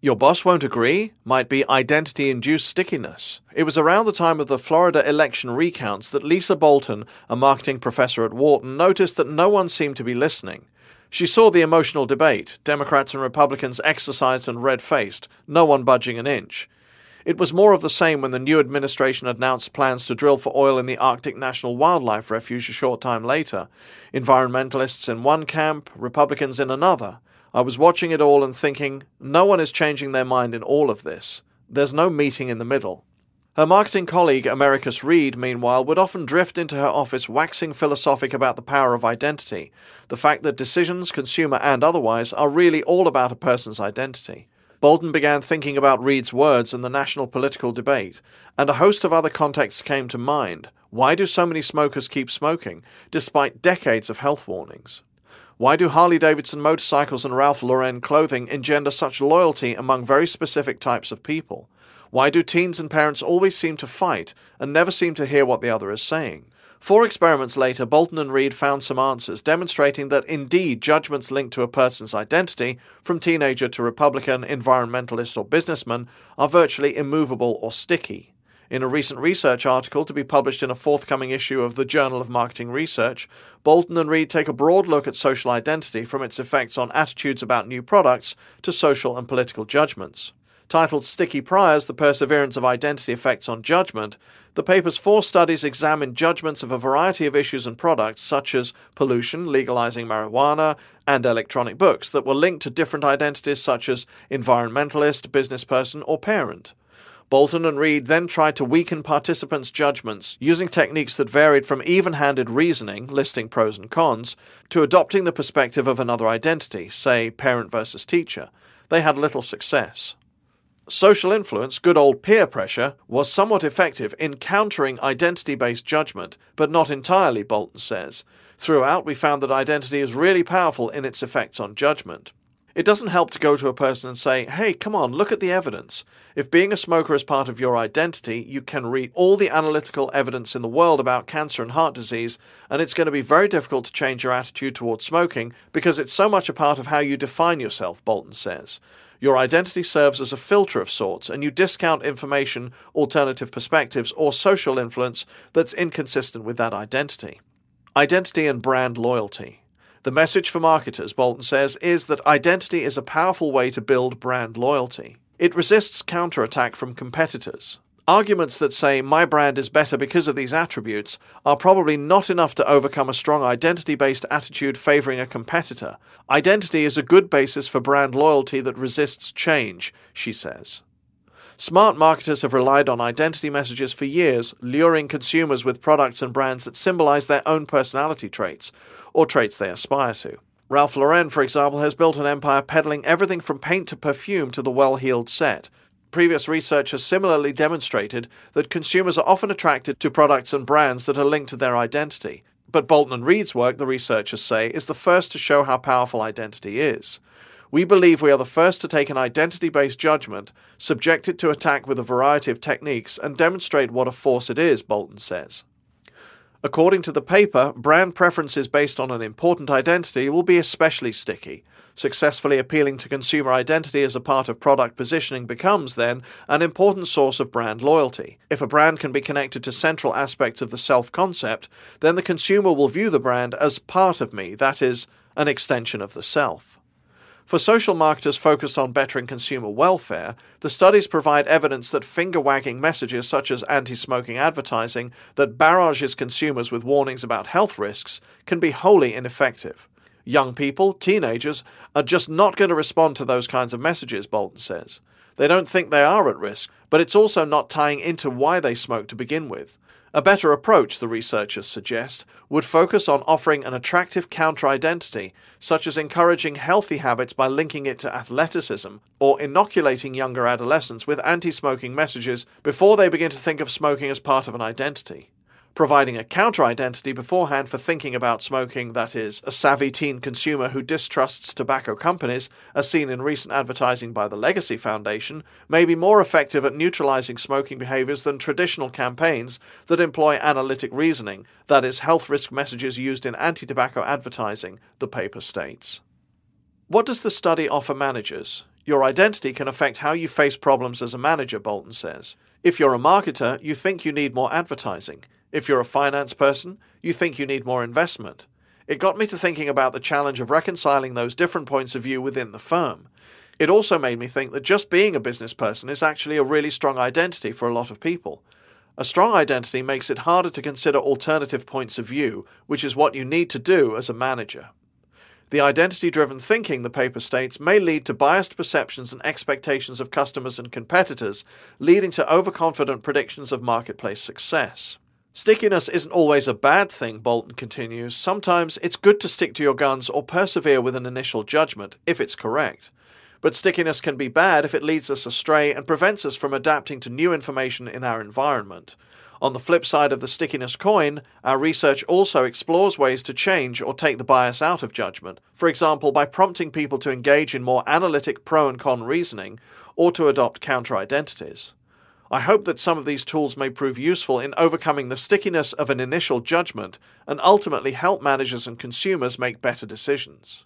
Your boss won't agree might be identity induced stickiness. It was around the time of the Florida election recounts that Lisa Bolton, a marketing professor at Wharton, noticed that no one seemed to be listening. She saw the emotional debate, Democrats and Republicans exercised and red faced, no one budging an inch. It was more of the same when the new administration announced plans to drill for oil in the Arctic National Wildlife Refuge a short time later. Environmentalists in one camp, Republicans in another. I was watching it all and thinking, no one is changing their mind in all of this. There's no meeting in the middle. Her marketing colleague, Americus Reed, meanwhile, would often drift into her office waxing philosophic about the power of identity, the fact that decisions, consumer and otherwise, are really all about a person's identity. Bolton began thinking about Reed's words and the national political debate, and a host of other contexts came to mind. Why do so many smokers keep smoking, despite decades of health warnings? Why do Harley Davidson motorcycles and Ralph Lauren clothing engender such loyalty among very specific types of people? Why do teens and parents always seem to fight and never seem to hear what the other is saying? Four experiments later, Bolton and Reed found some answers, demonstrating that indeed judgments linked to a person's identity, from teenager to Republican, environmentalist, or businessman, are virtually immovable or sticky. In a recent research article to be published in a forthcoming issue of the Journal of Marketing Research, Bolton and Reed take a broad look at social identity from its effects on attitudes about new products to social and political judgments. Titled Sticky Priors The Perseverance of Identity Effects on Judgment, the paper's four studies examine judgments of a variety of issues and products, such as pollution, legalizing marijuana, and electronic books, that were linked to different identities such as environmentalist, businessperson, or parent. Bolton and Reed then tried to weaken participants' judgments using techniques that varied from even handed reasoning, listing pros and cons, to adopting the perspective of another identity, say parent versus teacher. They had little success. Social influence, good old peer pressure, was somewhat effective in countering identity based judgment, but not entirely, Bolton says. Throughout, we found that identity is really powerful in its effects on judgment. It doesn't help to go to a person and say, hey, come on, look at the evidence. If being a smoker is part of your identity, you can read all the analytical evidence in the world about cancer and heart disease, and it's going to be very difficult to change your attitude towards smoking because it's so much a part of how you define yourself, Bolton says. Your identity serves as a filter of sorts, and you discount information, alternative perspectives, or social influence that's inconsistent with that identity. Identity and brand loyalty. The message for marketers, Bolton says, is that identity is a powerful way to build brand loyalty. It resists counterattack from competitors. Arguments that say my brand is better because of these attributes are probably not enough to overcome a strong identity based attitude favoring a competitor. Identity is a good basis for brand loyalty that resists change, she says. Smart marketers have relied on identity messages for years, luring consumers with products and brands that symbolize their own personality traits, or traits they aspire to. Ralph Lauren, for example, has built an empire peddling everything from paint to perfume to the well heeled set. Previous research has similarly demonstrated that consumers are often attracted to products and brands that are linked to their identity. But Bolton and Reed's work, the researchers say, is the first to show how powerful identity is. We believe we are the first to take an identity based judgment, subject it to attack with a variety of techniques, and demonstrate what a force it is, Bolton says. According to the paper, brand preferences based on an important identity will be especially sticky. Successfully appealing to consumer identity as a part of product positioning becomes, then, an important source of brand loyalty. If a brand can be connected to central aspects of the self concept, then the consumer will view the brand as part of me, that is, an extension of the self. For social marketers focused on bettering consumer welfare, the studies provide evidence that finger wagging messages such as anti smoking advertising that barrages consumers with warnings about health risks can be wholly ineffective. Young people, teenagers, are just not going to respond to those kinds of messages, Bolton says. They don't think they are at risk, but it's also not tying into why they smoke to begin with. A better approach, the researchers suggest, would focus on offering an attractive counter identity, such as encouraging healthy habits by linking it to athleticism, or inoculating younger adolescents with anti smoking messages before they begin to think of smoking as part of an identity providing a counter identity beforehand for thinking about smoking, that is, a savvy teen consumer who distrusts tobacco companies, as seen in recent advertising by the Legacy Foundation, may be more effective at neutralizing smoking behaviors than traditional campaigns that employ analytic reasoning, that is, health risk messages used in anti tobacco advertising, the paper states. What does the study offer managers? Your identity can affect how you face problems as a manager, Bolton says. If you're a marketer, you think you need more advertising. If you're a finance person, you think you need more investment. It got me to thinking about the challenge of reconciling those different points of view within the firm. It also made me think that just being a business person is actually a really strong identity for a lot of people. A strong identity makes it harder to consider alternative points of view, which is what you need to do as a manager. The identity driven thinking, the paper states, may lead to biased perceptions and expectations of customers and competitors, leading to overconfident predictions of marketplace success. Stickiness isn't always a bad thing, Bolton continues. Sometimes it's good to stick to your guns or persevere with an initial judgment, if it's correct. But stickiness can be bad if it leads us astray and prevents us from adapting to new information in our environment. On the flip side of the stickiness coin, our research also explores ways to change or take the bias out of judgment, for example, by prompting people to engage in more analytic pro and con reasoning or to adopt counter identities. I hope that some of these tools may prove useful in overcoming the stickiness of an initial judgment and ultimately help managers and consumers make better decisions.